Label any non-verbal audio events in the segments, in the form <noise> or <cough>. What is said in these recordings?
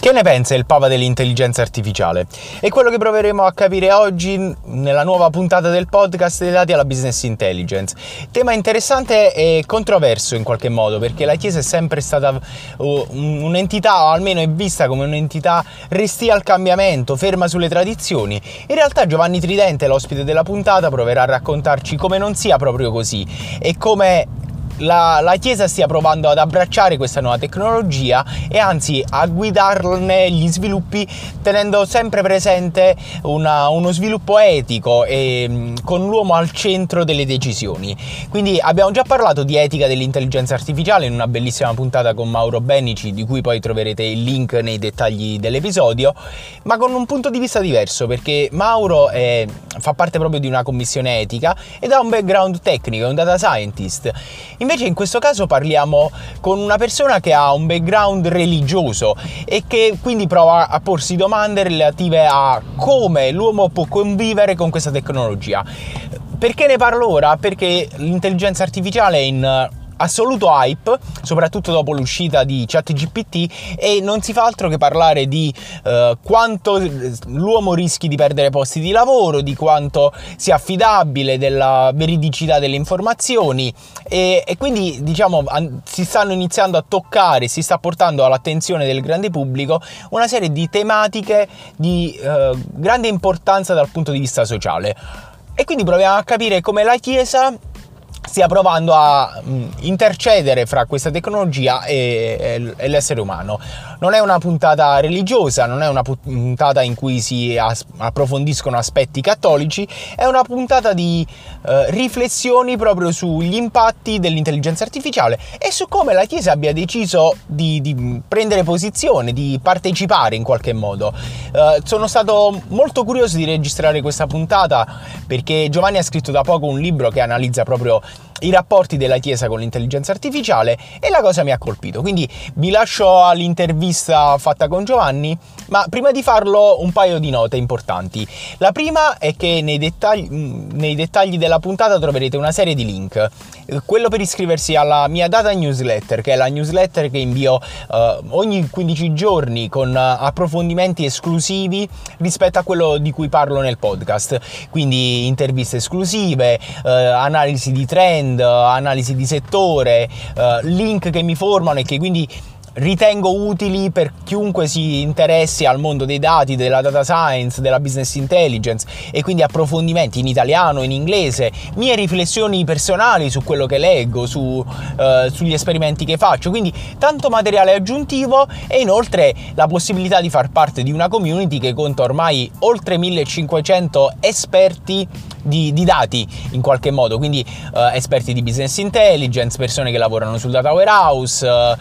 Che ne pensa il papa dell'intelligenza artificiale? È quello che proveremo a capire oggi nella nuova puntata del podcast dedicati alla business intelligence. Tema interessante e controverso in qualche modo perché la Chiesa è sempre stata uh, un'entità, o almeno è vista come un'entità restia al cambiamento, ferma sulle tradizioni. In realtà Giovanni Tridente, l'ospite della puntata, proverà a raccontarci come non sia proprio così e come la, la, Chiesa stia provando ad abbracciare questa nuova tecnologia e anzi a guidarne gli sviluppi tenendo sempre presente una, uno sviluppo etico e mm, con l'uomo al centro delle decisioni. Quindi abbiamo già parlato di etica dell'intelligenza artificiale in una bellissima puntata con Mauro Benici, di cui poi troverete il link nei dettagli dell'episodio, ma con un punto di vista diverso perché Mauro è, fa parte proprio di una commissione etica ed ha un background tecnico, è un data scientist. Invece in questo caso parliamo con una persona che ha un background religioso e che quindi prova a porsi domande relative a come l'uomo può convivere con questa tecnologia. Perché ne parlo ora? Perché l'intelligenza artificiale in assoluto hype, soprattutto dopo l'uscita di ChatGPT e non si fa altro che parlare di uh, quanto l'uomo rischi di perdere posti di lavoro, di quanto sia affidabile, della veridicità delle informazioni e, e quindi diciamo an- si stanno iniziando a toccare, si sta portando all'attenzione del grande pubblico una serie di tematiche di uh, grande importanza dal punto di vista sociale. E quindi proviamo a capire come la Chiesa stia provando a mm, intercedere fra questa tecnologia e, l'essere umano. Non è una puntata religiosa, non è una puntata in cui si as- approfondiscono aspetti cattolici, è una puntata di eh, riflessioni proprio sugli impatti dell'intelligenza artificiale e su come la Chiesa abbia deciso di, di prendere posizione, di partecipare in qualche modo. Eh, sono stato molto curioso di registrare questa puntata perché Giovanni ha scritto da poco un libro che analizza proprio i rapporti della Chiesa con l'intelligenza artificiale e la cosa mi ha colpito. Quindi vi lascio all'intervista fatta con Giovanni, ma prima di farlo un paio di note importanti. La prima è che nei dettagli, nei dettagli della puntata troverete una serie di link. Quello per iscriversi alla mia data newsletter, che è la newsletter che invio uh, ogni 15 giorni con approfondimenti esclusivi rispetto a quello di cui parlo nel podcast. Quindi interviste esclusive, uh, analisi di trend, trend, analisi di settore, eh, link che mi formano e che quindi ritengo utili per chiunque si interessi al mondo dei dati, della data science, della business intelligence e quindi approfondimenti in italiano, in inglese, mie riflessioni personali su quello che leggo, su, eh, sugli esperimenti che faccio, quindi tanto materiale aggiuntivo e inoltre la possibilità di far parte di una community che conta ormai oltre 1500 esperti di, di dati in qualche modo, quindi eh, esperti di business intelligence, persone che lavorano sul data warehouse, eh,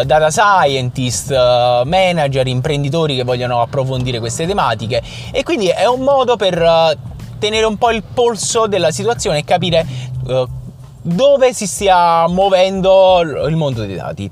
eh data scientist, uh, manager, imprenditori che vogliono approfondire queste tematiche e quindi è un modo per uh, tenere un po' il polso della situazione e capire uh, dove si stia muovendo il mondo dei dati.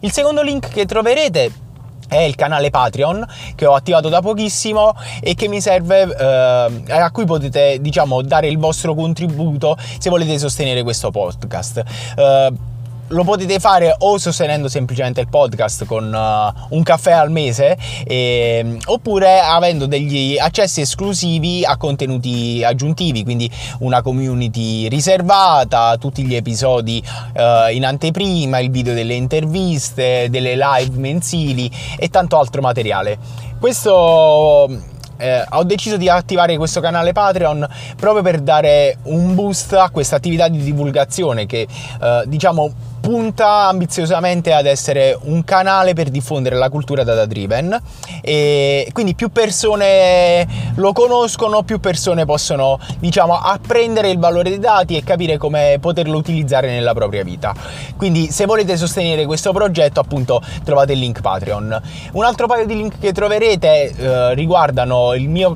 Il secondo link che troverete è il canale Patreon che ho attivato da pochissimo e che mi serve eh, a cui potete diciamo dare il vostro contributo se volete sostenere questo podcast. Eh, lo potete fare o sostenendo semplicemente il podcast con uh, un caffè al mese e, oppure avendo degli accessi esclusivi a contenuti aggiuntivi quindi una community riservata tutti gli episodi uh, in anteprima il video delle interviste delle live mensili e tanto altro materiale. Questo eh, ho deciso di attivare questo canale Patreon proprio per dare un boost a questa attività di divulgazione che eh, diciamo punta ambiziosamente ad essere un canale per diffondere la cultura data driven e quindi più persone lo conoscono, più persone possono diciamo apprendere il valore dei dati e capire come poterlo utilizzare nella propria vita. Quindi se volete sostenere questo progetto appunto trovate il link Patreon. Un altro paio di link che troverete eh, riguardano il mio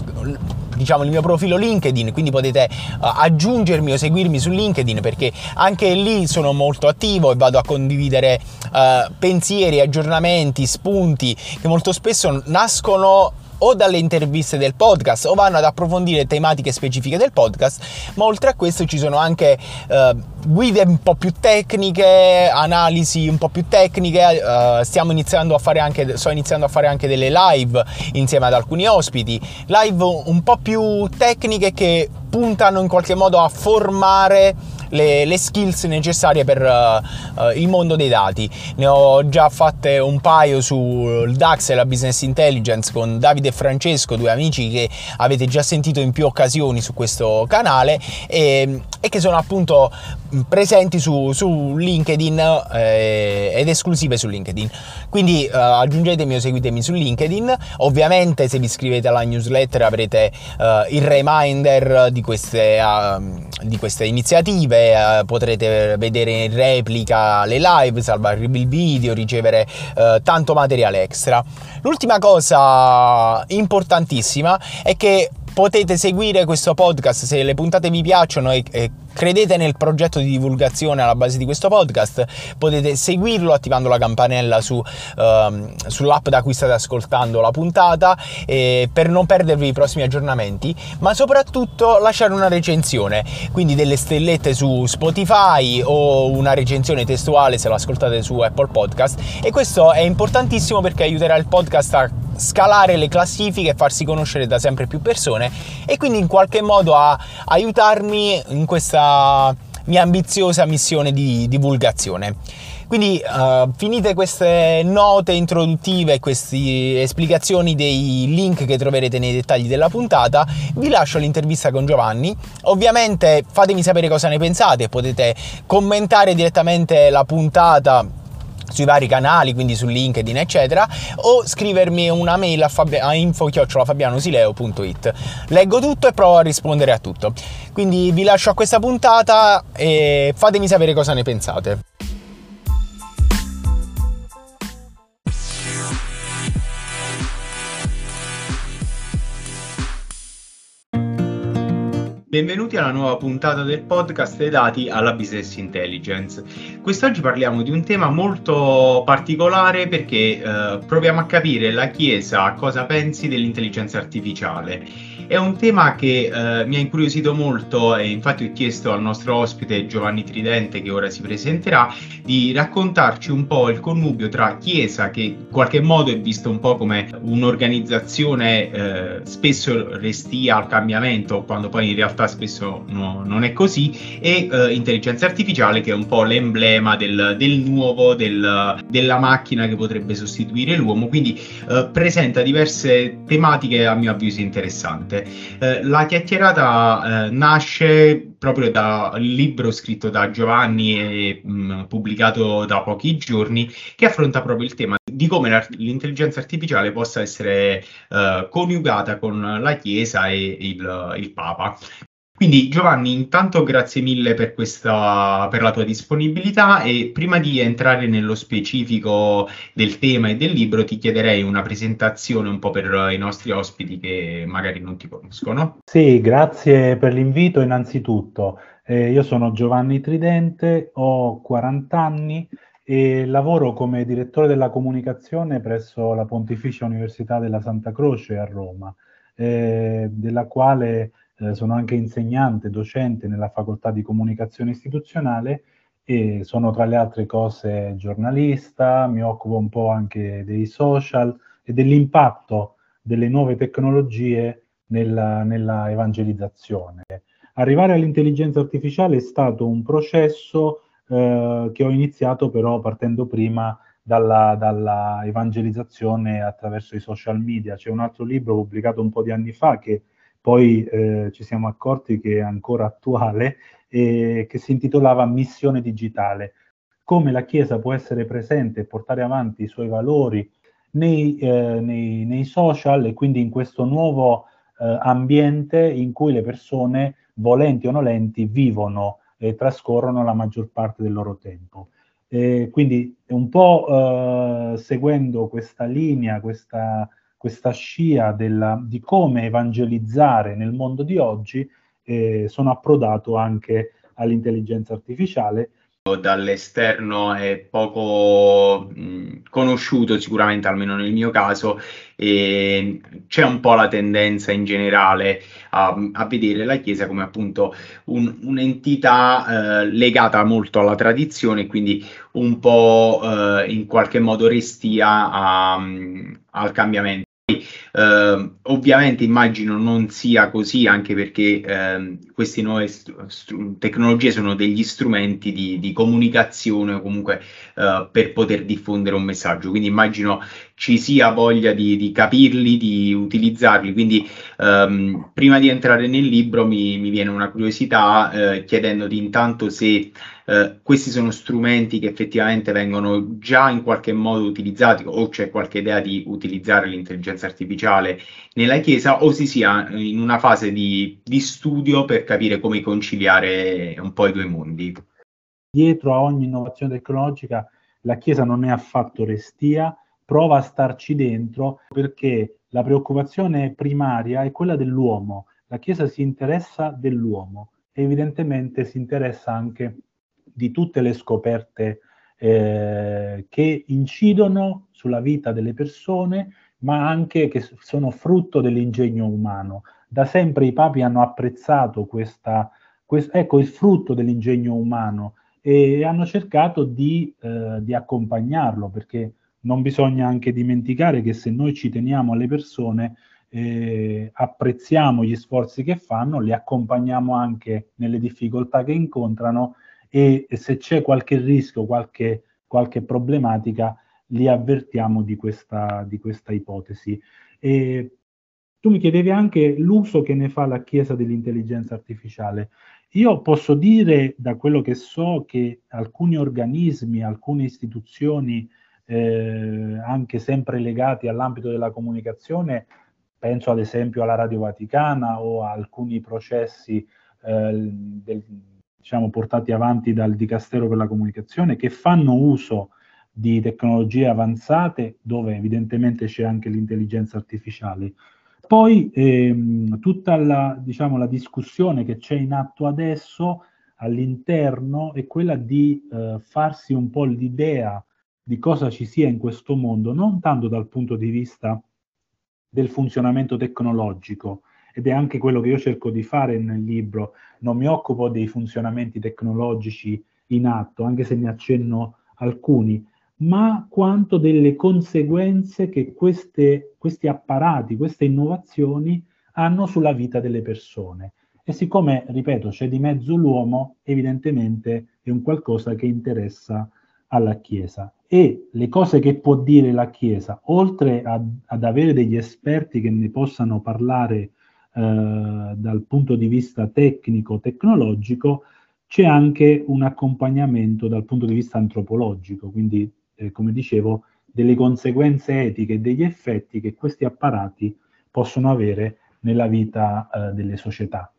diciamo il mio profilo LinkedIn, quindi potete uh, aggiungermi o seguirmi su LinkedIn perché anche lì sono molto attivo e vado a condividere uh, pensieri, aggiornamenti, spunti che molto spesso nascono o dalle interviste del podcast o vanno ad approfondire tematiche specifiche del podcast, ma oltre a questo ci sono anche eh, guide un po' più tecniche, analisi un po' più tecniche, eh, stiamo iniziando a fare anche, sto iniziando a fare anche delle live insieme ad alcuni ospiti, live un po' più tecniche che puntano in qualche modo a formare le, le skills necessarie per uh, il mondo dei dati. Ne ho già fatte un paio sul DAX e la Business Intelligence con Davide e Francesco, due amici che avete già sentito in più occasioni su questo canale e, e che sono appunto presenti su, su LinkedIn eh, ed esclusive su LinkedIn. Quindi eh, aggiungetemi o seguitemi su LinkedIn. Ovviamente se vi iscrivete alla newsletter avrete eh, il reminder di queste, uh, di queste iniziative, uh, potrete vedere in replica le live, salvare il video, ricevere uh, tanto materiale extra. L'ultima cosa importantissima è che potete seguire questo podcast se le puntate vi piacciono e, e credete nel progetto di divulgazione alla base di questo podcast, potete seguirlo attivando la campanella su, uh, sull'app da cui state ascoltando la puntata per non perdervi i prossimi aggiornamenti, ma soprattutto lasciare una recensione, quindi delle stellette su Spotify o una recensione testuale se l'ascoltate su Apple Podcast. E questo è importantissimo perché aiuterà il podcast a scalare le classifiche e farsi conoscere da sempre più persone e quindi in qualche modo a aiutarmi in questa mia ambiziosa missione di divulgazione. Quindi uh, finite queste note introduttive queste esplicazioni dei link che troverete nei dettagli della puntata, vi lascio l'intervista con Giovanni. Ovviamente fatemi sapere cosa ne pensate, potete commentare direttamente la puntata sui vari canali, quindi su LinkedIn, eccetera, o scrivermi una mail a, fab- a info-fabianosileo.it. Leggo tutto e provo a rispondere a tutto. Quindi vi lascio a questa puntata e fatemi sapere cosa ne pensate. Benvenuti alla nuova puntata del podcast dei dati alla Business Intelligence. Quest'oggi parliamo di un tema molto particolare perché eh, proviamo a capire la Chiesa cosa pensi dell'intelligenza artificiale è un tema che eh, mi ha incuriosito molto e infatti ho chiesto al nostro ospite Giovanni Tridente, che ora si presenterà, di raccontarci un po' il connubio tra Chiesa, che in qualche modo è visto un po' come un'organizzazione eh, spesso restia al cambiamento, quando poi in realtà spesso no, non è così, e eh, intelligenza artificiale, che è un po' l'emblema del, del nuovo, del, della macchina che potrebbe sostituire l'uomo, quindi eh, presenta diverse tematiche a mio avviso interessanti. Eh, la chiacchierata eh, nasce proprio dal libro scritto da Giovanni e mh, mm, pubblicato da pochi giorni che affronta proprio il tema di come l'intelligenza artificiale possa essere eh, coniugata con la Chiesa e il, il Papa. Quindi Giovanni, intanto grazie mille per, questa, per la tua disponibilità e prima di entrare nello specifico del tema e del libro ti chiederei una presentazione un po' per i nostri ospiti che magari non ti conoscono. Sì, grazie per l'invito innanzitutto. Eh, io sono Giovanni Tridente, ho 40 anni e lavoro come direttore della comunicazione presso la Pontificia Università della Santa Croce a Roma, eh, della quale eh, sono anche insegnante, docente nella facoltà di comunicazione istituzionale e sono tra le altre cose giornalista, mi occupo un po' anche dei social e dell'impatto delle nuove tecnologie nella, nella evangelizzazione. Arrivare all'intelligenza artificiale è stato un processo eh, che ho iniziato però partendo prima dalla, dalla, evangelizzazione attraverso i social media. C'è un altro libro pubblicato un po' di anni fa che poi eh, ci siamo accorti che è ancora attuale e che si intitolava Missione digitale. Come la Chiesa può essere presente e portare avanti i suoi valori nei, eh, nei, nei social e quindi in questo nuovo eh, ambiente in cui le persone, volenti o nolenti, vivono e trascorrono la maggior parte del loro tempo. E quindi un po' eh, seguendo questa linea, questa questa scia della, di come evangelizzare nel mondo di oggi, eh, sono approdato anche all'intelligenza artificiale. Dall'esterno è poco mh, conosciuto sicuramente almeno nel mio caso e c'è un po' la tendenza in generale a, a vedere la Chiesa come appunto un, un'entità eh, legata molto alla tradizione quindi un po' eh, in qualche modo restia a, al cambiamento Uh, ovviamente immagino non sia così anche perché uh, queste nuove str- tecnologie sono degli strumenti di, di comunicazione o comunque uh, per poter diffondere un messaggio, quindi immagino ci sia voglia di, di capirli, di utilizzarli, quindi um, prima di entrare nel libro mi, mi viene una curiosità eh, chiedendoti intanto se eh, questi sono strumenti che effettivamente vengono già in qualche modo utilizzati o c'è qualche idea di utilizzare l'intelligenza artificiale nella Chiesa o si sia in una fase di, di studio per capire come conciliare un po' i due mondi. Dietro a ogni innovazione tecnologica la Chiesa non è affatto restia, prova a starci dentro perché la preoccupazione primaria è quella dell'uomo. La Chiesa si interessa dell'uomo e evidentemente si interessa anche di tutte le scoperte eh, che incidono sulla vita delle persone, ma anche che sono frutto dell'ingegno umano. Da sempre i papi hanno apprezzato questa, quest, ecco, il frutto dell'ingegno umano e hanno cercato di, eh, di accompagnarlo, perché non bisogna anche dimenticare che se noi ci teniamo alle persone, eh, apprezziamo gli sforzi che fanno, li accompagniamo anche nelle difficoltà che incontrano e, e se c'è qualche rischio, qualche, qualche problematica, li avvertiamo di questa, di questa ipotesi. E tu mi chiedevi anche l'uso che ne fa la Chiesa dell'intelligenza artificiale. Io posso dire, da quello che so, che alcuni organismi, alcune istituzioni, eh, anche sempre legati all'ambito della comunicazione, penso ad esempio alla Radio Vaticana o a alcuni processi eh, del, diciamo, portati avanti dal Dicastero per la Comunicazione, che fanno uso di tecnologie avanzate, dove evidentemente c'è anche l'intelligenza artificiale. Poi ehm, tutta la, diciamo, la, discussione che c'è in atto adesso all'interno è quella di eh, farsi un po' l'idea di cosa ci sia in questo mondo, non tanto dal punto di vista del funzionamento tecnologico, ed è anche quello che io cerco di fare nel libro. Non mi occupo dei funzionamenti tecnologici in atto, anche se ne accenno alcuni, ma quanto delle conseguenze che queste, questi apparati, queste innovazioni hanno sulla vita delle persone. E siccome, ripeto, c'è di mezzo l'uomo, evidentemente è un qualcosa che interessa alla Chiesa. E le cose che può dire la Chiesa, oltre ad, ad avere degli esperti che ne possano parlare eh, dal punto di vista tecnico-tecnologico, c'è anche un accompagnamento dal punto di vista antropologico, quindi, eh, come dicevo, delle conseguenze etiche e degli effetti che questi apparati possono avere nella vita eh, delle società.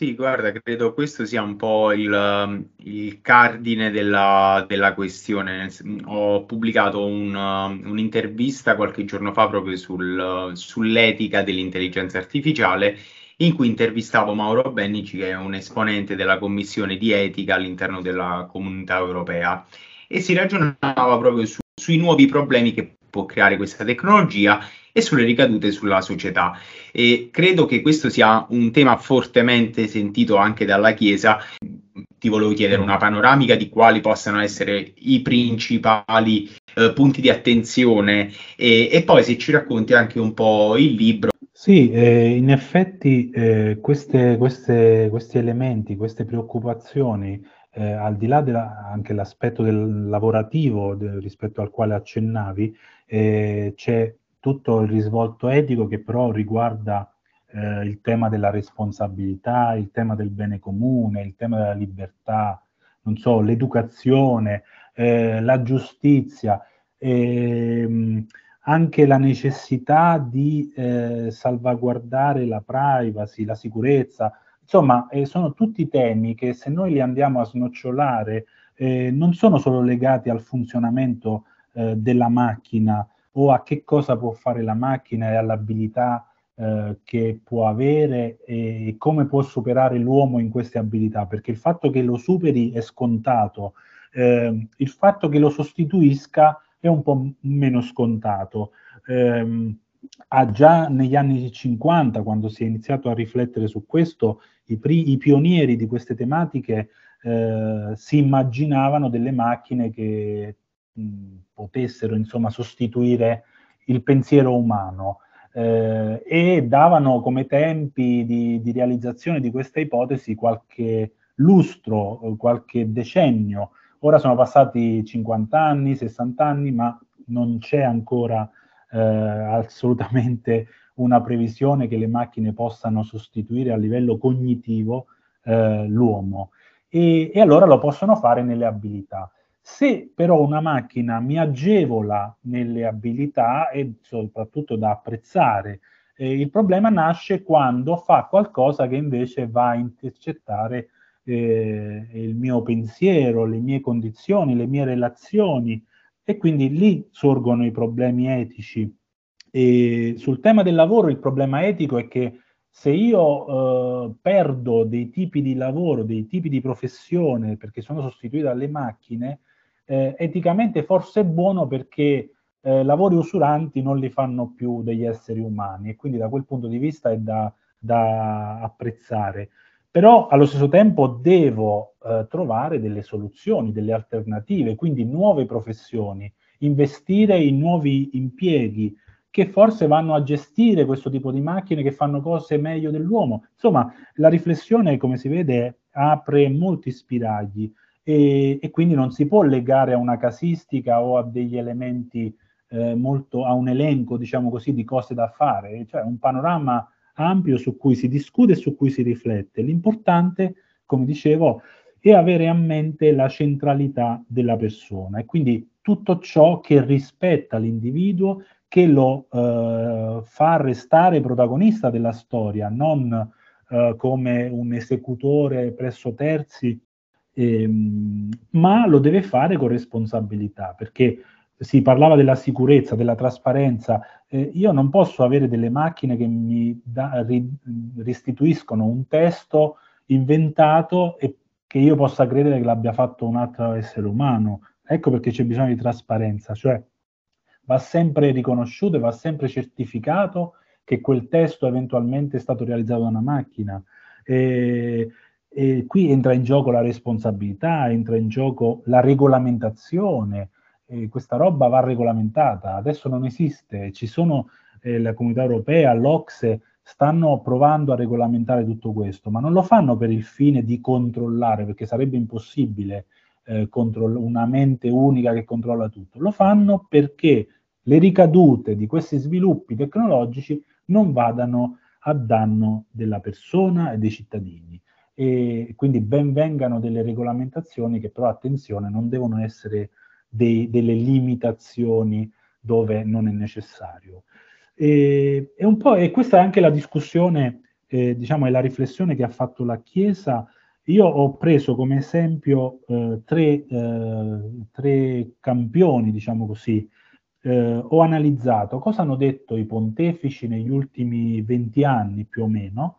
Sì, guarda, credo questo sia un po' il, um, il cardine della, della questione. Ho pubblicato un, um, un'intervista qualche giorno fa proprio sul, sull'etica dell'intelligenza artificiale, in cui intervistavo Mauro Bennici, che è un esponente della commissione di etica all'interno della comunità europea, e si ragionava proprio su, sui nuovi problemi che può creare questa tecnologia e sulle ricadute sulla società. E credo che questo sia un tema fortemente sentito anche dalla Chiesa. Ti volevo chiedere una panoramica di quali possano essere i principali eh, punti di attenzione e, e, poi se ci racconti anche un po' il libro. Sì, eh, in effetti eh, queste, queste, questi elementi, queste preoccupazioni, eh, al di là dell'aspetto del lavorativo de, rispetto al quale accennavi, eh, c'è tutto il risvolto etico che però riguarda eh, il tema della responsabilità, il tema del bene comune, il tema della libertà, non so, l'educazione, eh, la giustizia, ehm, anche la necessità di eh, salvaguardare la privacy, la sicurezza. Insomma, eh, sono tutti temi che se noi li andiamo a snocciolare eh, non sono solo legati al funzionamento eh, della macchina, o a che cosa può fare la macchina e all'abilità eh, che può avere e come può superare l'uomo in queste abilità, perché il fatto che lo superi è scontato, eh, il fatto che lo sostituisca è un po' meno scontato. Eh, già negli anni 50, quando si è iniziato a riflettere su questo, i, pri- i pionieri di queste tematiche eh, si immaginavano delle macchine che potessero insomma sostituire il pensiero umano eh, e davano come tempi di, di, realizzazione di questa ipotesi qualche lustro, qualche decennio. Ora sono passati 50 anni, 60 anni, ma non c'è ancora eh, assolutamente una previsione che le macchine possano sostituire a livello cognitivo eh, l'uomo. E, e allora lo possono fare nelle abilità. Se però una macchina mi agevola nelle abilità e soprattutto da apprezzare, eh, il problema nasce quando fa qualcosa che invece va a intercettare eh, il mio pensiero, le mie condizioni, le mie relazioni e quindi lì sorgono i problemi etici. E sul tema del lavoro il problema etico è che se io eh, perdo dei tipi di lavoro, dei tipi di professione perché sono sostituito dalle macchine, eh, eticamente forse è buono perché eh, lavori usuranti non li fanno più degli esseri umani e quindi da quel punto di vista è da, da apprezzare. Però allo stesso tempo devo eh, trovare delle soluzioni, delle alternative, quindi nuove professioni, investire in nuovi impieghi che forse vanno a gestire questo tipo di macchine che fanno cose meglio dell'uomo. Insomma, la riflessione, come si vede, apre molti spiragli e, e, quindi non si può legare a una casistica o a degli elementi eh, molto, a un elenco, diciamo così, di cose da fare, cioè un panorama ampio su cui si discute e su cui si riflette. L'importante, come dicevo, è avere a mente la centralità della persona e quindi tutto ciò che rispetta l'individuo, che lo eh, fa restare protagonista della storia, non eh, come un esecutore presso terzi ehm, ma lo deve fare con responsabilità, perché si parlava della sicurezza, della trasparenza. Eh, io non posso avere delle macchine che mi da, ri, restituiscono un testo inventato e che io possa credere che l'abbia fatto un altro essere umano. Ecco perché c'è bisogno di trasparenza, cioè va sempre riconosciuto e va sempre certificato che quel testo eventualmente è stato realizzato da una macchina. E, e qui entra in gioco la responsabilità, entra in gioco la regolamentazione, e questa roba va regolamentata, adesso non esiste, ci sono eh, la comunità europea, l'Ocse, stanno provando a regolamentare tutto questo, ma non lo fanno per il fine di controllare, perché sarebbe impossibile eh, controll- una mente unica che controlla tutto, lo fanno perché le ricadute di questi sviluppi tecnologici non vadano a danno della persona e dei cittadini e quindi ben vengano delle regolamentazioni che però attenzione non devono essere dei, delle limitazioni dove non è necessario. E, e, e questa è anche la discussione, eh, diciamo, è la riflessione che ha fatto la Chiesa. Io ho preso come esempio eh, tre, eh, tre, campioni, diciamo così, eh, ho analizzato cosa hanno detto i pontefici negli ultimi 20 anni più o meno,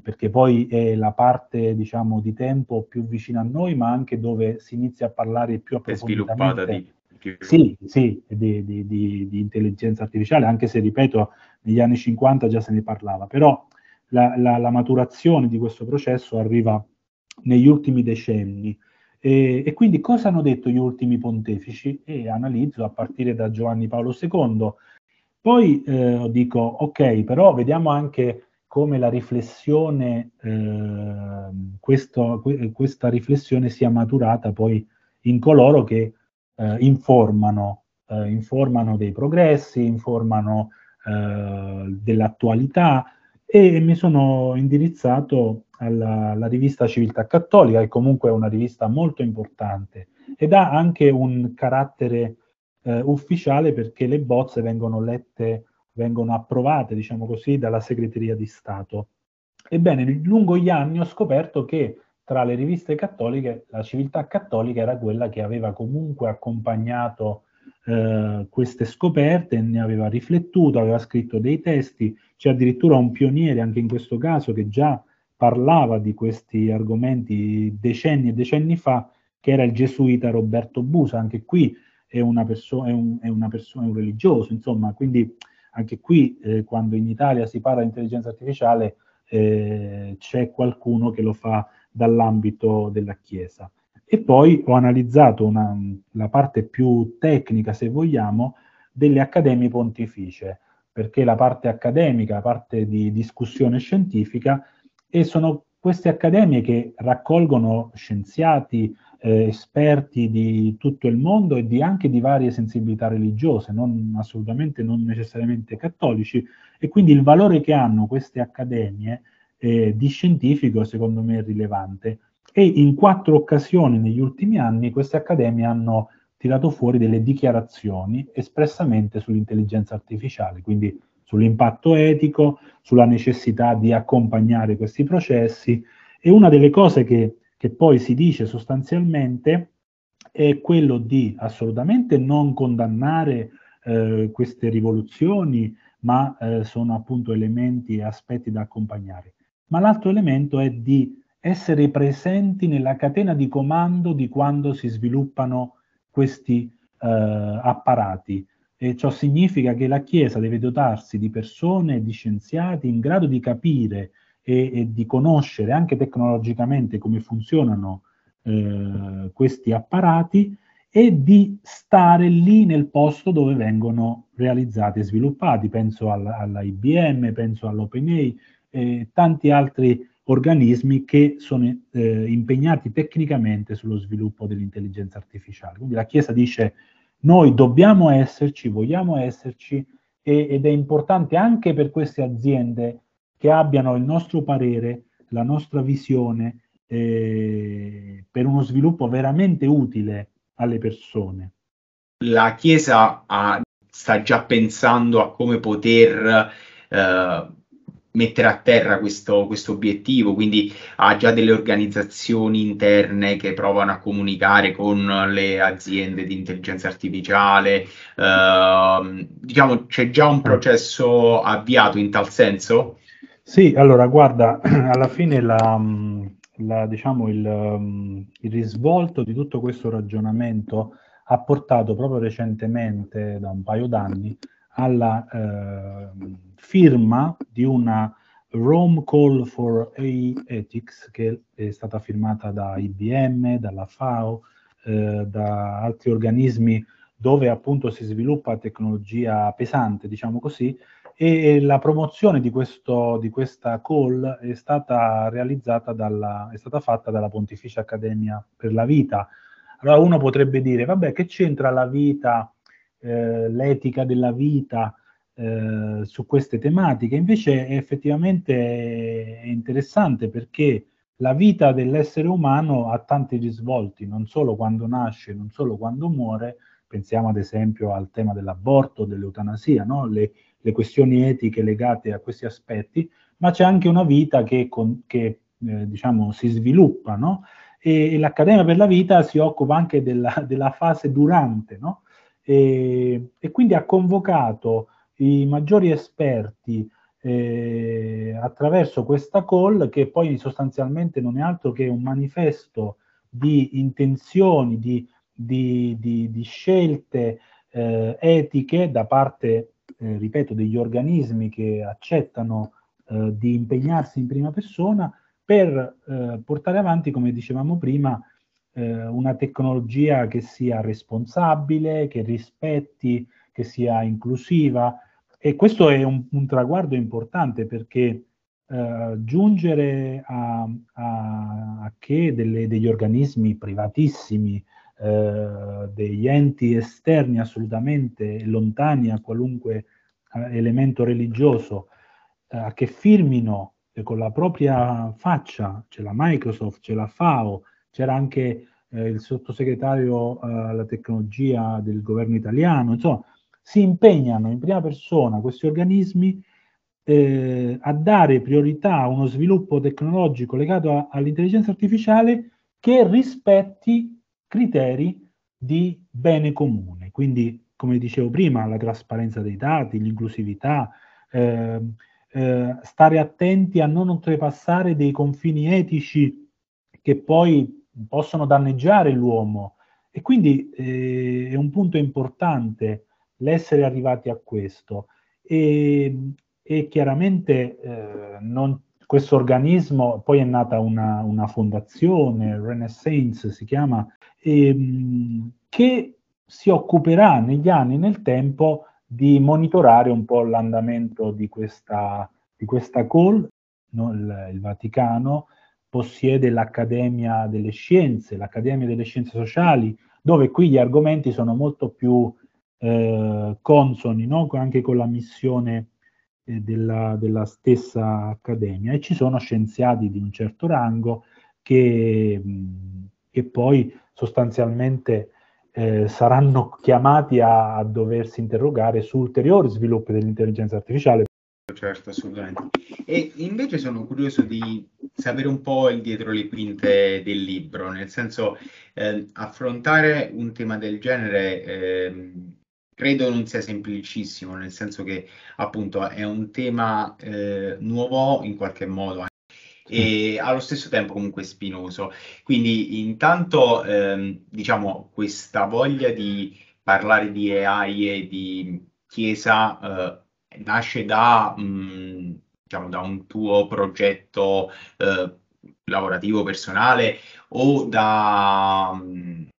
perché poi è la parte, diciamo, di tempo più vicina a noi, ma anche dove si inizia a parlare più approfonditamente. È sviluppata di più. Sì, sì, di, di, di, di, intelligenza artificiale, anche se, ripeto, negli anni 50 già se ne parlava, però la, la, la maturazione di questo processo arriva negli ultimi decenni. E, e, quindi cosa hanno detto gli ultimi pontefici? E analizzo a partire da Giovanni Paolo II. Poi eh, dico, ok, però vediamo anche come la riflessione, eh, questo, questa riflessione sia maturata poi in coloro che eh, informano, eh, informano dei progressi, informano eh, dell'attualità. E mi sono indirizzato alla, alla, rivista Civiltà Cattolica, che comunque è una rivista molto importante ed ha anche un carattere eh, ufficiale perché le bozze vengono lette vengono approvate, diciamo così, dalla segreteria di Stato. Ebbene, lungo gli anni ho scoperto che tra le riviste cattoliche la civiltà cattolica era quella che aveva comunque accompagnato eh, queste scoperte, ne aveva riflettuto, aveva scritto dei testi, c'è addirittura un pioniere anche in questo caso che già parlava di questi argomenti decenni e decenni fa, che era il gesuita Roberto Busa, anche qui è una persona, è un, è una persona, è un religioso, insomma, quindi anche qui eh, quando in Italia si parla di intelligenza artificiale eh, c'è qualcuno che lo fa dall'ambito della Chiesa. E poi ho analizzato una, la parte più tecnica, se vogliamo, delle accademie pontificie, perché la parte accademica, la parte di discussione scientifica, e sono queste accademie che raccolgono scienziati, eh, esperti di tutto il mondo e di, anche di varie sensibilità religiose, non, assolutamente non necessariamente cattolici, e quindi il valore che hanno queste accademie eh, di scientifico secondo me è rilevante. E in quattro occasioni negli ultimi anni queste accademie hanno tirato fuori delle dichiarazioni espressamente sull'intelligenza artificiale, quindi sull'impatto etico, sulla necessità di accompagnare questi processi. E una delle cose che che poi si dice sostanzialmente è quello di assolutamente non condannare eh, queste rivoluzioni, ma eh, sono appunto elementi e aspetti da accompagnare. Ma l'altro elemento è di essere presenti nella catena di comando di quando si sviluppano questi eh, apparati. E ciò significa che la Chiesa deve dotarsi di persone, di scienziati in grado di capire e, e di conoscere anche tecnologicamente come funzionano eh, questi apparati e di stare lì nel posto dove vengono realizzati e sviluppati. Penso alla, alla penso all'OpenAI e tanti altri organismi che sono eh, impegnati tecnicamente sullo sviluppo dell'intelligenza artificiale. Quindi la Chiesa dice noi dobbiamo esserci, vogliamo esserci e, ed è importante anche per queste aziende che abbiano il nostro parere, la nostra visione eh, per uno sviluppo veramente utile alle persone. La Chiesa ha, sta già pensando a come poter eh, mettere a terra questo, questo, obiettivo, quindi ha già delle organizzazioni interne che provano a comunicare con le aziende di intelligenza artificiale, eh, diciamo c'è già un processo avviato in tal senso? Sì, allora guarda, <clears throat> alla fine la, mm, la, diciamo, il, mm, il, risvolto di tutto questo ragionamento ha portato proprio recentemente, da un paio d'anni, alla eh, firma di una Rome Call for AI Ethics che è stata firmata da IBM, dalla FAO, eh, da altri organismi dove appunto si sviluppa tecnologia pesante, diciamo così, e la promozione di, questo, di questa call è stata realizzata dalla, è stata fatta dalla Pontificia Accademia per la Vita. Allora uno potrebbe dire, vabbè, che c'entra la vita, eh, l'etica della vita eh, su queste tematiche? Invece è effettivamente è interessante perché la vita dell'essere umano ha tanti risvolti, non solo quando nasce, non solo quando muore, pensiamo ad esempio al tema dell'aborto, dell'eutanasia, no? le, le questioni etiche legate a questi aspetti, ma c'è anche una vita che, con, che eh, diciamo, si sviluppa, no? E, e, l'Accademia per la Vita si occupa anche della, della fase durante, no? E, e, quindi ha convocato i maggiori esperti eh, attraverso questa call che poi sostanzialmente non è altro che un manifesto di intenzioni, di, di, di, di scelte eh, etiche da parte eh, ripeto, degli organismi che accettano eh, di impegnarsi in prima persona per eh, portare avanti, come dicevamo prima, eh, una tecnologia che sia responsabile, che rispetti, che sia inclusiva. E questo è un, un traguardo importante perché eh, giungere a, a, a che delle, degli organismi privatissimi eh, degli enti esterni assolutamente lontani a qualunque eh, elemento religioso, eh, che firmino con la propria faccia, c'è la Microsoft, c'è la FAO, c'era anche eh, il sottosegretario eh, alla tecnologia del governo italiano, insomma, si impegnano in prima persona questi organismi eh, a dare priorità a uno sviluppo tecnologico legato all'intelligenza artificiale che rispetti criteri di bene comune. Quindi come dicevo prima, la trasparenza dei dati, l'inclusività, eh, eh, stare attenti a non oltrepassare dei confini etici che poi possono danneggiare l'uomo. E quindi eh, è un punto importante l'essere arrivati a questo. E, e chiaramente eh, non, questo organismo, poi è nata una, una fondazione, Renaissance si chiama, ehm, che si occuperà negli anni, nel tempo, di monitorare un po' l'andamento di questa, di questa call. No? Il, il, Vaticano possiede l'Accademia delle Scienze, l'Accademia delle Scienze Sociali, dove qui gli argomenti sono molto più eh, consoni, no? anche con la missione eh, della, della, stessa Accademia. E ci sono scienziati di un certo rango che, mh, che poi sostanzialmente eh, saranno chiamati a, a, doversi interrogare su ulteriori sviluppi dell'intelligenza artificiale. Certo, assolutamente. E invece sono curioso di sapere un po' il dietro le quinte del libro, nel senso eh, affrontare un tema del genere eh, credo non sia semplicissimo, nel senso che appunto è un tema eh, nuovo in qualche modo e allo stesso tempo comunque spinoso. Quindi intanto ehm, diciamo questa voglia di parlare di AI e di Chiesa eh, nasce da, mh, mm, diciamo, da un tuo progetto eh, lavorativo personale o da... Mh, mm,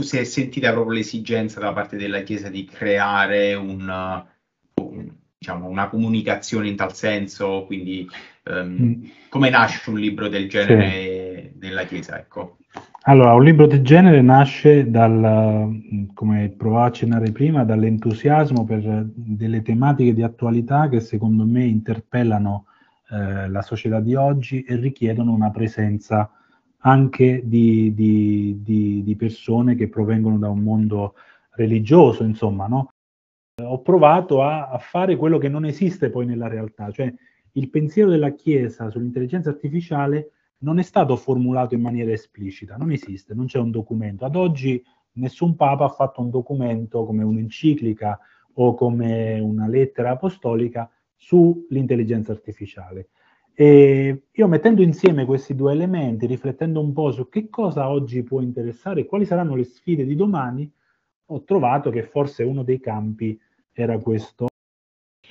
si è sentita proprio l'esigenza da parte della Chiesa di creare un, un diciamo, una comunicazione in tal senso, quindi um, come nasce un libro del genere sì. nella Chiesa? Ecco. Allora, un libro del genere nasce dal, come provavo a accennare prima, dall'entusiasmo per delle tematiche di attualità che secondo me interpellano eh, la società di oggi e richiedono una presenza anche di, di, di, di persone che provengono da un mondo religioso, insomma, no? ho provato a, a, fare quello che non esiste poi nella realtà, cioè il pensiero della Chiesa sull'intelligenza artificiale non è stato formulato in maniera esplicita, non esiste, non c'è un documento. Ad oggi nessun Papa ha fatto un documento come un'enciclica o come una lettera apostolica sull'intelligenza artificiale. E io mettendo insieme questi due elementi, riflettendo un po' su che cosa oggi può interessare, quali saranno le sfide di domani, ho trovato che forse uno dei campi era questo.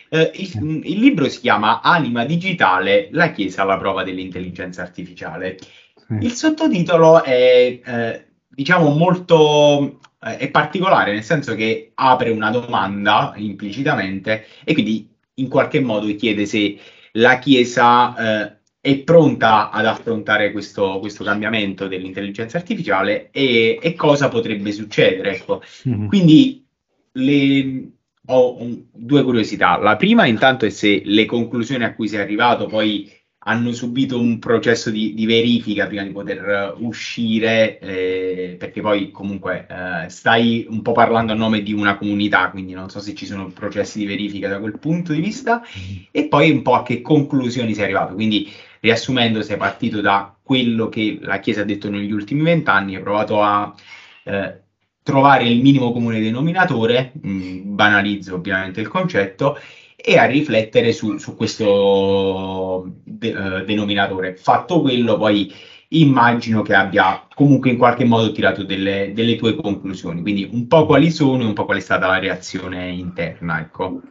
Eh, il, il, libro si chiama Anima digitale, la Chiesa alla prova dell'intelligenza artificiale. Sì. Il sottotitolo è, eh, diciamo, molto eh, è particolare, nel senso che apre una domanda implicitamente e quindi in qualche modo chiede se la Chiesa eh, è pronta ad affrontare questo, questo cambiamento dell'intelligenza artificiale e, e cosa potrebbe succedere. Ecco. Mm-hmm. Quindi le, ho un, due curiosità. La prima intanto è se le conclusioni a cui sei arrivato poi hanno subito un processo di, di verifica prima di poter uscire, eh, perché poi comunque eh, stai un po' parlando a nome di una comunità, quindi non so se ci sono processi di verifica da quel punto di vista, e poi un po' a che conclusioni sei arrivato. Quindi riassumendo, sei partito da quello che la Chiesa ha detto negli ultimi vent'anni, hai provato a eh, trovare il minimo comune denominatore, mh, mm, banalizzo ovviamente il concetto, e a riflettere su, su questo de, uh, denominatore. Fatto quello, poi immagino che abbia comunque in qualche modo tirato delle, delle, tue conclusioni, quindi un po' quali sono e un po' qual è stata la reazione interna. Ecco.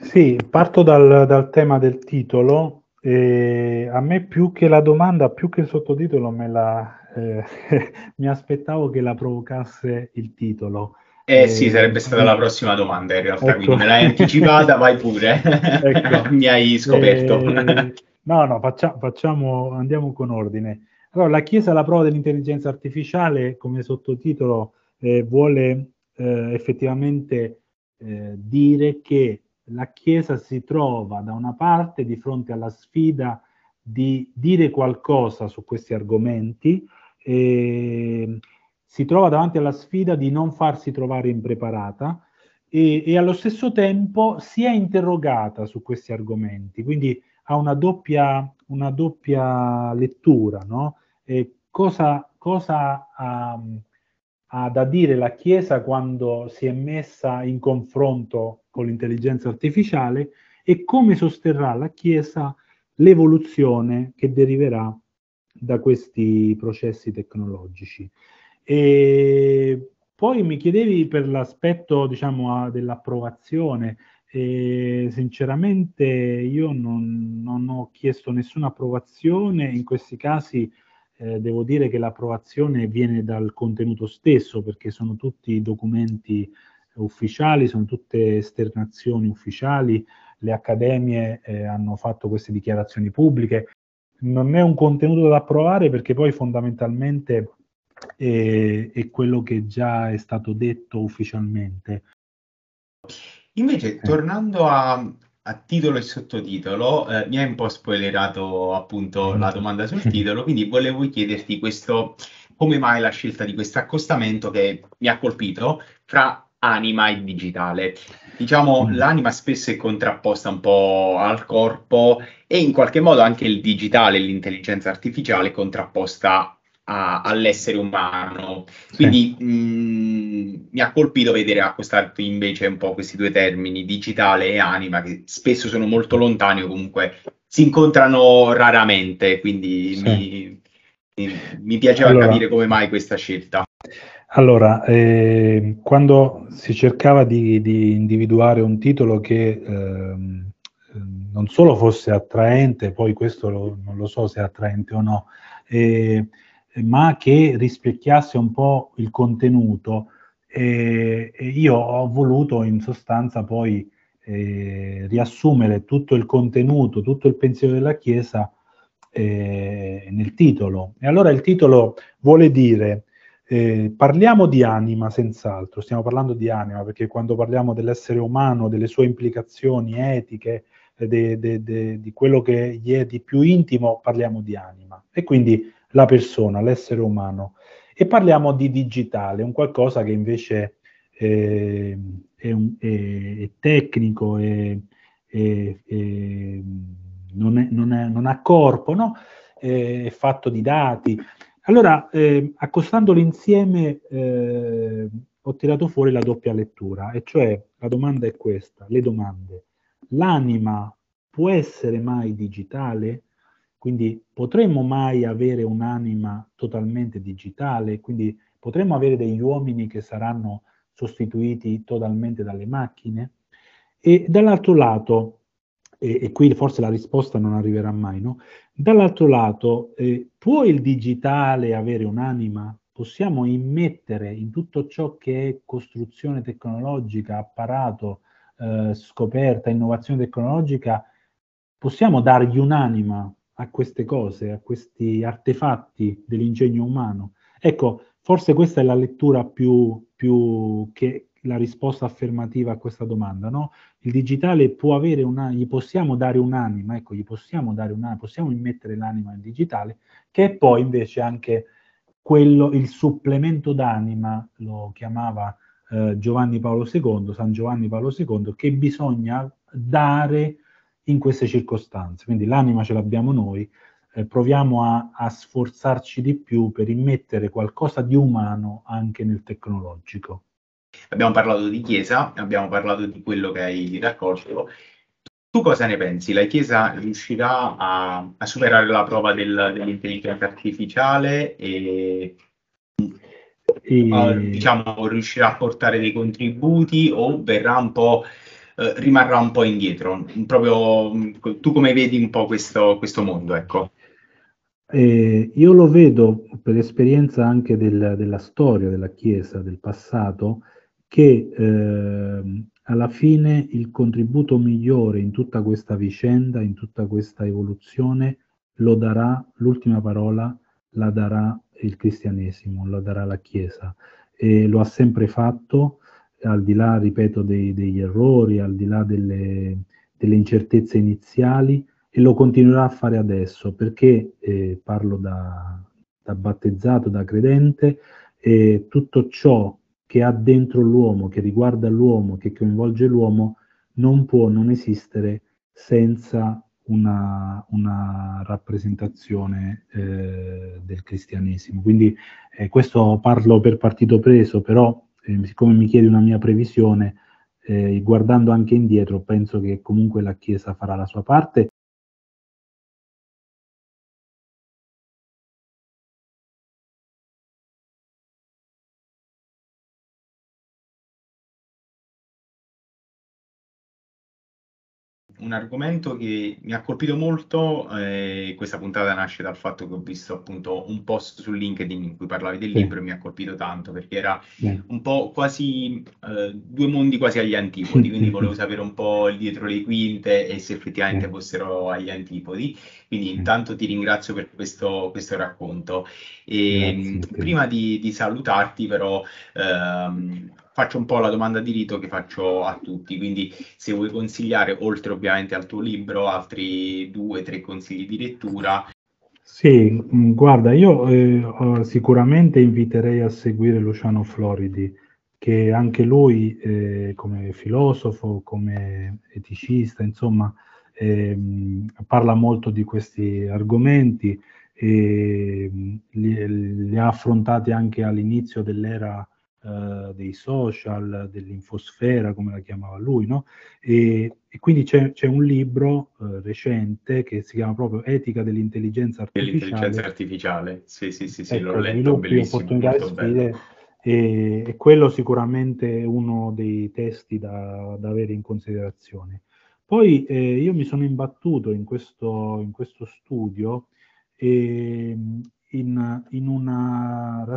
Sì, parto dal, dal tema del titolo. E a me più che la domanda, più che il sottotitolo, me la, eh, <laughs> mi aspettavo che la provocasse il titolo. Eh, eh sì, sarebbe stata eh, la prossima domanda in realtà, ecco. quindi me l'hai anticipata, vai pure, <laughs> ecco. <laughs> mi hai scoperto. Eh, no, no, faccia, facciamo, andiamo con ordine. Allora, la Chiesa alla prova dell'intelligenza artificiale, come sottotitolo, eh, vuole eh, effettivamente dire che la Chiesa si trova da una parte di fronte alla sfida di dire qualcosa su questi argomenti, eh, si trova davanti alla sfida di non farsi trovare impreparata e, e, allo stesso tempo si è interrogata su questi argomenti, quindi ha una doppia, una doppia lettura, no? cosa, cosa ha, ha da dire la Chiesa quando si è messa in confronto con l'intelligenza artificiale e come sosterrà la Chiesa l'evoluzione che deriverà da questi processi tecnologici. E poi mi chiedevi per l'aspetto diciamo, dell'approvazione. E sinceramente io non, non, ho chiesto nessuna approvazione, in questi casi eh, devo dire che l'approvazione viene dal contenuto stesso perché sono tutti documenti ufficiali, sono tutte esternazioni ufficiali, le accademie eh, hanno fatto queste dichiarazioni pubbliche. Non è un contenuto da approvare perché poi fondamentalmente è, è quello che già è stato detto ufficialmente. Invece, eh. tornando a, a, titolo e sottotitolo, eh, mi hai un po' spoilerato appunto la domanda sul <laughs> titolo, quindi volevo chiederti questo, come mai la scelta di questo accostamento che mi ha colpito fra anima e digitale. Diciamo, mm. l'anima spesso è contrapposta un po' al corpo e in qualche modo anche il digitale, l'intelligenza artificiale è contrapposta a, all'essere umano. Quindi sì. mh, mi ha colpito vedere accostarti invece un po' questi due termini, digitale e anima, che spesso sono molto lontani o comunque si incontrano raramente, quindi sì. mi, mi, mi, piaceva allora, capire come mai questa scelta. Allora, eh, quando si cercava di, di, individuare un titolo che eh, non solo fosse attraente, poi questo lo, non lo so se è attraente o no, eh, ma che rispecchiasse un po' il contenuto, e, e io ho voluto in sostanza poi eh, riassumere tutto il contenuto, tutto il pensiero della Chiesa eh, nel titolo. E allora il titolo vuole dire eh, parliamo di anima, senz'altro, stiamo parlando di anima, perché quando parliamo dell'essere umano, delle sue implicazioni etiche, de, de, de, di quello che gli è di più intimo, parliamo di anima. E quindi la persona, l'essere umano. E parliamo di digitale, un qualcosa che invece eh, è, un, è, è, tecnico, è, non, non, non, ha corpo, no? è fatto di dati. Allora, eh, accostandoli insieme, eh, ho tirato fuori la doppia lettura, e cioè la domanda è questa, le domande. L'anima può essere mai digitale? Quindi potremmo mai avere un'anima totalmente digitale? Quindi potremmo avere degli uomini che saranno sostituiti totalmente dalle macchine? E dall'altro lato, e, e, qui forse la risposta non arriverà mai, no? Dall'altro lato, eh, può il digitale avere un'anima? Possiamo immettere in tutto ciò che è costruzione tecnologica, apparato, eh, scoperta, innovazione tecnologica, possiamo dargli un'anima a queste cose, a questi artefatti dell'ingegno umano? Ecco, forse questa è la lettura più, più che, la risposta affermativa a questa domanda, no? Il digitale può avere una, gli possiamo dare un'anima, ecco, gli possiamo dare un'anima, possiamo immettere l'anima nel digitale, che è poi invece anche quello, il supplemento d'anima, lo chiamava eh, Giovanni Paolo II, San Giovanni Paolo II, che bisogna dare in queste circostanze. Quindi l'anima ce l'abbiamo noi, eh, proviamo a, a sforzarci di più per immettere qualcosa di umano anche nel tecnologico. Abbiamo parlato di Chiesa, abbiamo parlato di quello che hai raccolto. Tu cosa ne pensi? La Chiesa riuscirà a, a superare la prova del, dell'intelligenza artificiale e, e... Uh, diciamo, riuscirà a portare dei contributi o verrà un po', uh, rimarrà un po' indietro? Proprio, tu come vedi un po' questo, questo mondo? Ecco. Eh, io lo vedo per esperienza anche del, della storia della Chiesa, del passato, che eh, alla fine il contributo migliore in tutta questa vicenda, in tutta questa evoluzione, lo darà, l'ultima parola la darà il cristianesimo, la darà la Chiesa. E lo ha sempre fatto, al di là, ripeto, dei, degli errori, al di là delle, delle, incertezze iniziali, e lo continuerà a fare adesso, perché eh, parlo da, da battezzato, da credente, e tutto ciò che ha dentro l'uomo, che riguarda l'uomo, che coinvolge l'uomo, non può non esistere senza una, una rappresentazione eh, del cristianesimo. Quindi eh, questo parlo per partito preso, però eh, siccome mi chiedi una mia previsione, eh, guardando anche indietro, penso che comunque la Chiesa farà la sua parte un argomento che mi ha colpito molto, eh, questa puntata nasce dal fatto che ho visto appunto un post su LinkedIn in cui parlavi del libro e mi ha colpito tanto perché era un po' quasi eh, due mondi quasi agli antipodi, quindi volevo sapere un po' il dietro le quinte e se effettivamente fossero agli antipodi. Quindi intanto ti ringrazio per questo, questo racconto. E, prima di, di, salutarti però ehm, faccio un po' la domanda di rito che faccio a tutti, quindi se vuoi consigliare, oltre ovviamente al tuo libro, altri due tre consigli di lettura. Sì, mm, guarda, io eh, sicuramente inviterei a seguire Luciano Floridi, che anche lui eh, come filosofo, come eticista, insomma, eh, parla molto di questi argomenti e mm, li, li ha affrontati anche all'inizio dell'era eh, dei social, dell'infosfera, come la chiamava lui, no? E, e quindi c'è, c'è, un libro eh, recente che si chiama proprio Etica dell'intelligenza artificiale. Dell'intelligenza artificiale, sì, sì, sì, sì ecco, l'ho letto, bellissimo, sfide, e, e, quello sicuramente è uno dei testi da, da avere in considerazione. Poi eh, io mi sono imbattuto in questo, in questo studio e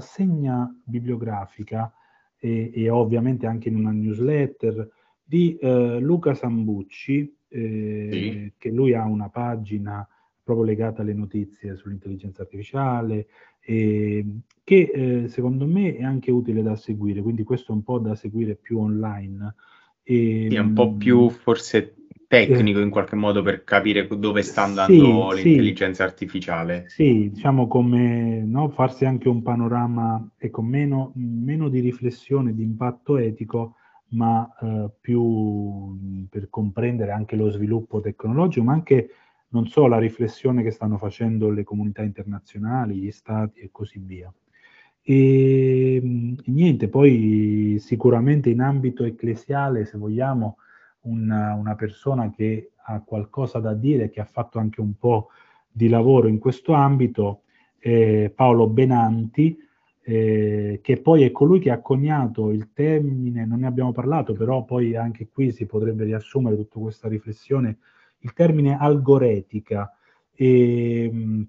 rassegna bibliografica e, e, ovviamente anche in una newsletter di eh, Luca Sambucci, eh, sì. che lui ha una pagina proprio legata alle notizie sull'intelligenza artificiale, eh, che secondo me è anche utile da seguire, quindi questo è un po' da seguire più online. E, sì, è un po' più forse tecnico in qualche modo per capire dove sta andando sì, l'intelligenza sì. artificiale. Sì, diciamo come no, farsi anche un panorama ecco, meno, meno di riflessione, di impatto etico, ma eh, più per comprendere anche lo sviluppo tecnologico, ma anche non solo la riflessione che stanno facendo le comunità internazionali, gli stati e così via. E niente, poi sicuramente in ambito ecclesiale, se vogliamo, una, una persona che ha qualcosa da dire, che ha fatto anche un po' di lavoro in questo ambito, eh, Paolo Benanti, eh, che poi è colui che ha coniato il termine, non ne abbiamo parlato, però poi anche qui si potrebbe riassumere tutta questa riflessione, il termine algoretica. E,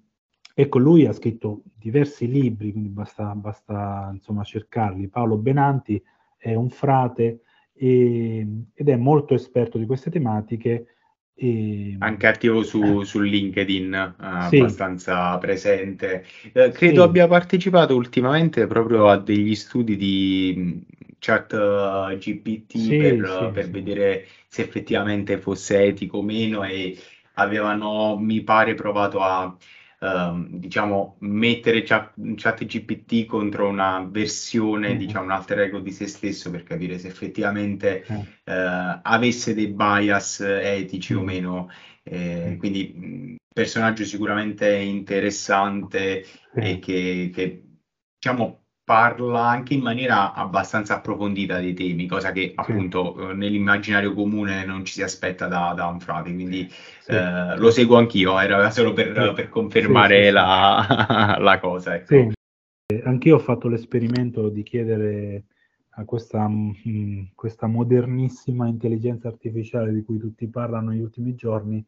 ecco, lui ha scritto diversi libri, quindi basta, basta insomma, cercarli. Paolo Benanti è un frate e, ed è molto esperto di queste tematiche. E... Anche attivo su, su LinkedIn, eh, sì. abbastanza presente. Eh, credo sì. abbia partecipato ultimamente proprio a degli studi di chat uh, GPT sì, per, per vedere se effettivamente fosse etico o meno e avevano, mi pare, provato a Ehm, diciamo, mettere chat, GPT contro una versione, mm-hmm. diciamo, un alter ego di se stesso per capire se effettivamente mm. eh, avesse dei bias etici mm. o meno. Eh, mm. quindi personaggio sicuramente interessante e che, che diciamo parla anche in maniera abbastanza approfondita dei temi, cosa che appunto sì. Eh, nell'immaginario comune non ci si aspetta da, da un frate, quindi sì. eh, lo seguo anch'io, era solo per, per confermare la, <laughs> la, cosa. Ecco. Anch'io ho fatto l'esperimento di chiedere a questa, mh, mm, questa, modernissima intelligenza artificiale di cui tutti parlano negli ultimi giorni,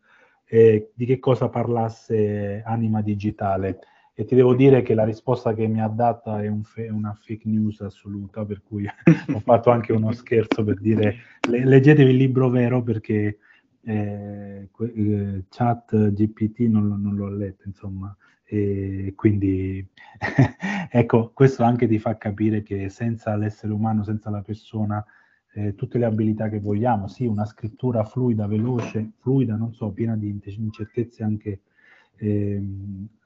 eh, di che cosa parlasse anima digitale e ti devo dire che la risposta che mi ha data è un fe- una fake news assoluta, per cui <laughs> ho fatto anche uno scherzo per dire le- leggetevi il libro vero perché eh, eh, chat GPT non, non, l'ho letto, insomma. E quindi <laughs> ecco, questo anche ti fa capire che senza l'essere umano, senza la persona, eh, tutte le abilità che vogliamo, sì, una scrittura fluida, veloce, fluida, non so, piena di incertezze anche eh,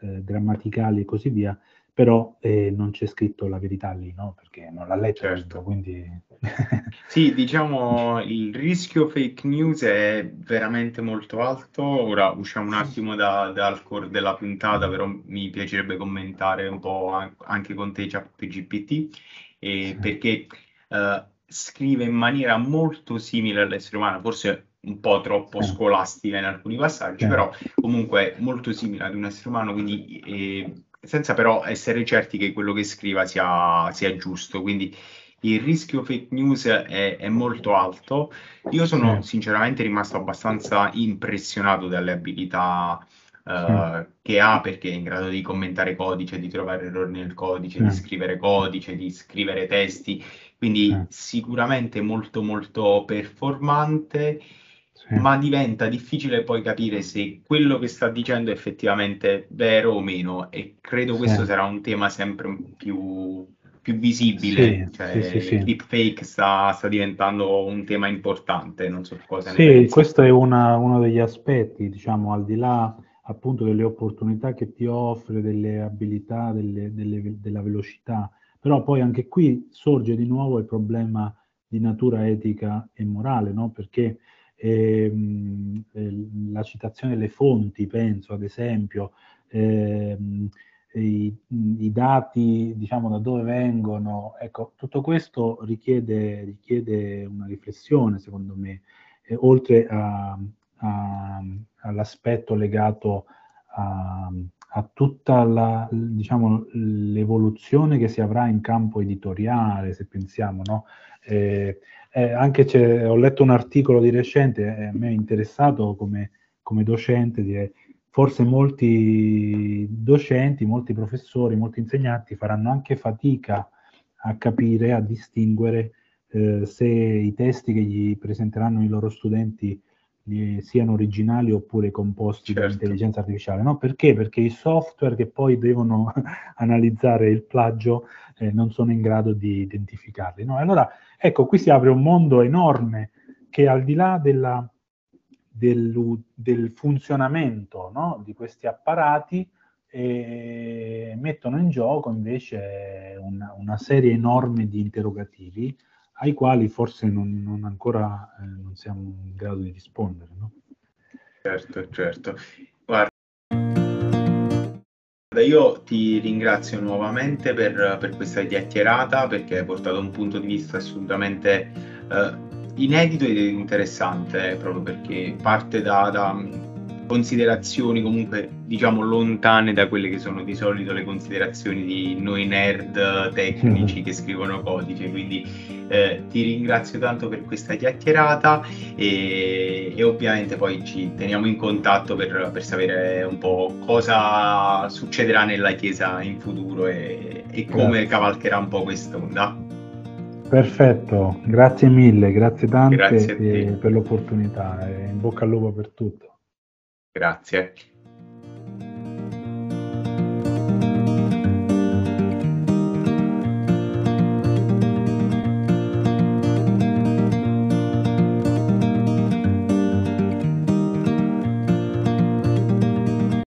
eh, grammaticali e così via, però eh, non c'è scritto la verità lì, no? Perché non l'ha letto, certo. quindi... <laughs> sì, diciamo il rischio fake news è veramente molto alto. Ora usciamo un attimo da, dal core della puntata, però mi piacerebbe commentare un po' anche con te, ChatGPT, eh, perché eh, scrive in maniera molto simile all'essere umano, forse un po' troppo scolastica in alcuni passaggi, però comunque molto simile ad un essere umano, quindi eh, senza però essere certi che quello che scriva sia, sia giusto. Quindi il rischio fake news è, è molto alto. Io sono sinceramente rimasto abbastanza impressionato dalle abilità uh, che ha perché è in grado di commentare codice, di trovare errori nel codice, di scrivere codice, di scrivere testi. Quindi sicuramente molto molto performante ma diventa difficile poi capire se quello che sta dicendo è effettivamente vero o meno e credo sì. questo sarà un tema sempre più, più visibile, sì, cioè sì, sì, il deepfake sta, sta, diventando un tema importante, non so cosa Sì, questo è una, uno degli aspetti, diciamo, al di là appunto delle opportunità che ti offre, delle abilità, delle, delle, della velocità, però poi anche qui sorge di nuovo il problema di natura etica e morale, no? Perché eh, la citazione delle fonti, penso ad esempio, ehm, i, i, dati, diciamo, da dove vengono, ecco, tutto questo richiede, richiede una riflessione, secondo me, eh, oltre a, a, all'aspetto legato a, a tutta la, diciamo, l'evoluzione che si avrà in campo editoriale, se pensiamo, no? Eh, eh, anche ho letto un articolo di recente, eh, a me è interessato come, come docente, dire, forse molti docenti, molti professori, molti insegnanti faranno anche fatica a capire, a distinguere eh, se i testi che gli presenteranno i loro studenti siano originali oppure composti certo. dall'intelligenza artificiale. No? Perché? Perché i software che poi devono <laughs> analizzare il plagio eh, non sono in grado di identificarli. No? Allora, ecco, qui si apre un mondo enorme che al di là della, del, del, funzionamento no? di questi apparati eh, mettono in gioco invece una, una, serie enorme di interrogativi ai quali forse non, non ancora eh, non siamo in grado di rispondere. No? Certo, certo. Guarda, io ti ringrazio nuovamente per, per, questa chiacchierata perché hai portato un punto di vista assolutamente eh, inedito ed interessante, proprio perché parte da, da considerazioni comunque diciamo lontane da quelle che sono di solito le considerazioni di noi nerd tecnici mm-hmm. che scrivono codice. Quindi eh, ti ringrazio tanto per questa chiacchierata e, e, ovviamente poi ci teniamo in contatto per, per, sapere un po' cosa succederà nella chiesa in futuro e, e come cavalcherà un po' quest'onda. Perfetto. Grazie mille grazie tante grazie per l'opportunità. E in bocca al lupo per tutto Grazie.